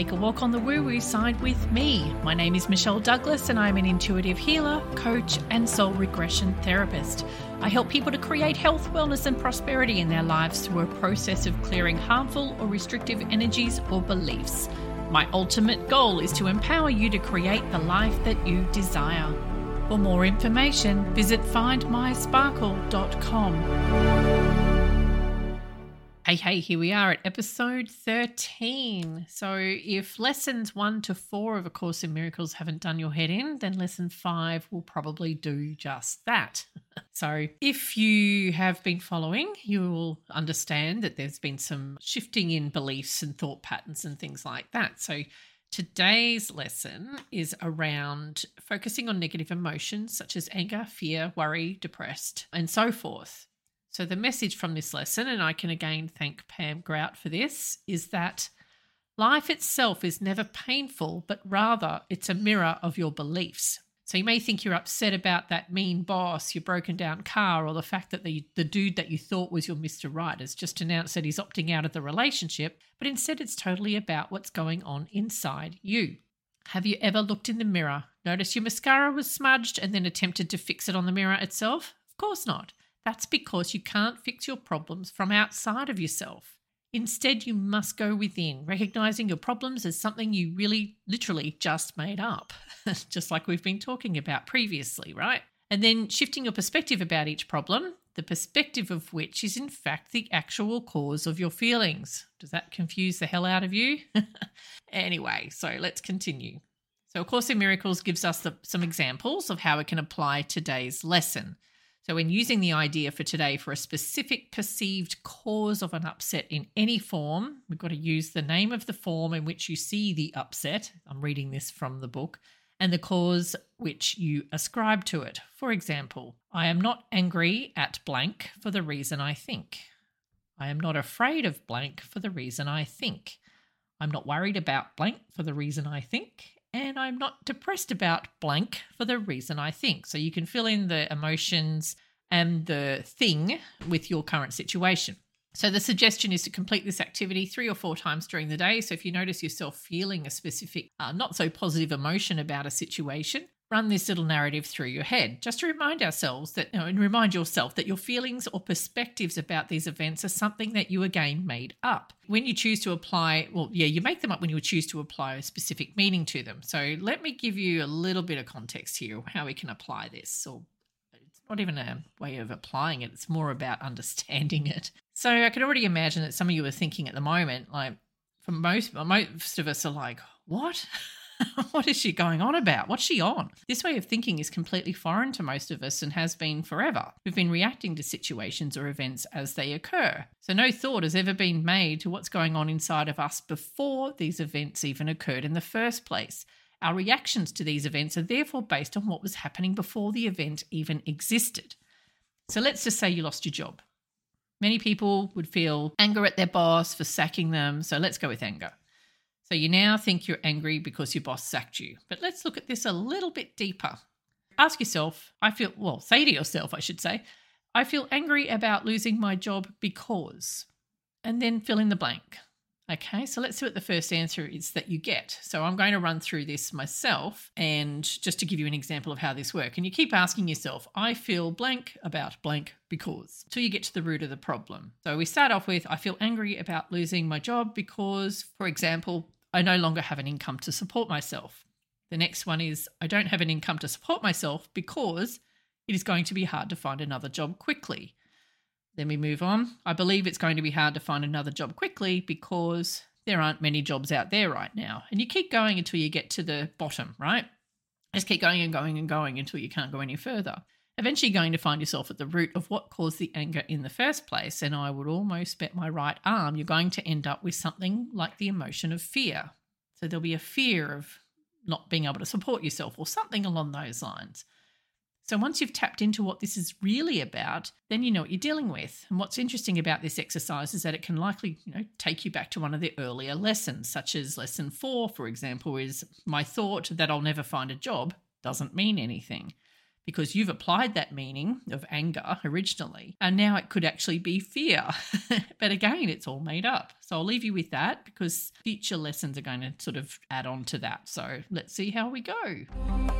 take a walk on the woo woo side with me. My name is Michelle Douglas, and I'm an intuitive healer, coach, and soul regression therapist. I help people to create health, wellness, and prosperity in their lives through a process of clearing harmful or restrictive energies or beliefs. My ultimate goal is to empower you to create the life that you desire. For more information, visit findmysparkle.com. Hey, hey, here we are at episode 13. So, if lessons one to four of A Course in Miracles haven't done your head in, then lesson five will probably do just that. so, if you have been following, you will understand that there's been some shifting in beliefs and thought patterns and things like that. So, Today's lesson is around focusing on negative emotions such as anger, fear, worry, depressed, and so forth. So, the message from this lesson, and I can again thank Pam Grout for this, is that life itself is never painful, but rather it's a mirror of your beliefs. So, you may think you're upset about that mean boss, your broken down car, or the fact that the, the dude that you thought was your Mr. Right has just announced that he's opting out of the relationship, but instead it's totally about what's going on inside you. Have you ever looked in the mirror, noticed your mascara was smudged, and then attempted to fix it on the mirror itself? Of course not. That's because you can't fix your problems from outside of yourself. Instead, you must go within, recognizing your problems as something you really, literally just made up, just like we've been talking about previously, right? And then shifting your perspective about each problem, the perspective of which is in fact the actual cause of your feelings. Does that confuse the hell out of you? anyway, so let's continue. So, A Course in Miracles gives us the, some examples of how it can apply today's lesson. So, in using the idea for today for a specific perceived cause of an upset in any form, we've got to use the name of the form in which you see the upset. I'm reading this from the book. And the cause which you ascribe to it. For example, I am not angry at blank for the reason I think. I am not afraid of blank for the reason I think. I'm not worried about blank for the reason I think and I'm not depressed about blank for the reason I think. So you can fill in the emotions and the thing with your current situation. So the suggestion is to complete this activity three or four times during the day. So if you notice yourself feeling a specific, uh, not so positive emotion about a situation, run this little narrative through your head. Just to remind ourselves that and remind yourself that your feelings or perspectives about these events are something that you again made up. When you choose to apply well yeah you make them up when you choose to apply a specific meaning to them. So let me give you a little bit of context here how we can apply this. Or it's not even a way of applying it. It's more about understanding it. So i can already imagine that some of you are thinking at the moment like for most most of us are like what what is she going on about? What's she on? This way of thinking is completely foreign to most of us and has been forever. We've been reacting to situations or events as they occur. So, no thought has ever been made to what's going on inside of us before these events even occurred in the first place. Our reactions to these events are therefore based on what was happening before the event even existed. So, let's just say you lost your job. Many people would feel anger at their boss for sacking them. So, let's go with anger. So you now think you're angry because your boss sacked you. But let's look at this a little bit deeper. Ask yourself, I feel, well, say to yourself, I should say, I feel angry about losing my job because, and then fill in the blank. Okay, so let's see what the first answer is that you get. So I'm going to run through this myself and just to give you an example of how this works. And you keep asking yourself, I feel blank about blank because, till you get to the root of the problem. So we start off with, I feel angry about losing my job because, for example, I no longer have an income to support myself. The next one is I don't have an income to support myself because it is going to be hard to find another job quickly. Then we move on. I believe it's going to be hard to find another job quickly because there aren't many jobs out there right now. And you keep going until you get to the bottom, right? Just keep going and going and going until you can't go any further. Eventually, going to find yourself at the root of what caused the anger in the first place. And I would almost bet my right arm you're going to end up with something like the emotion of fear. So there'll be a fear of not being able to support yourself or something along those lines. So once you've tapped into what this is really about, then you know what you're dealing with. And what's interesting about this exercise is that it can likely, you know, take you back to one of the earlier lessons, such as lesson 4, for example, is my thought that I'll never find a job doesn't mean anything. Because you've applied that meaning of anger originally, and now it could actually be fear. but again, it's all made up. So I'll leave you with that because future lessons are going to sort of add on to that. So let's see how we go.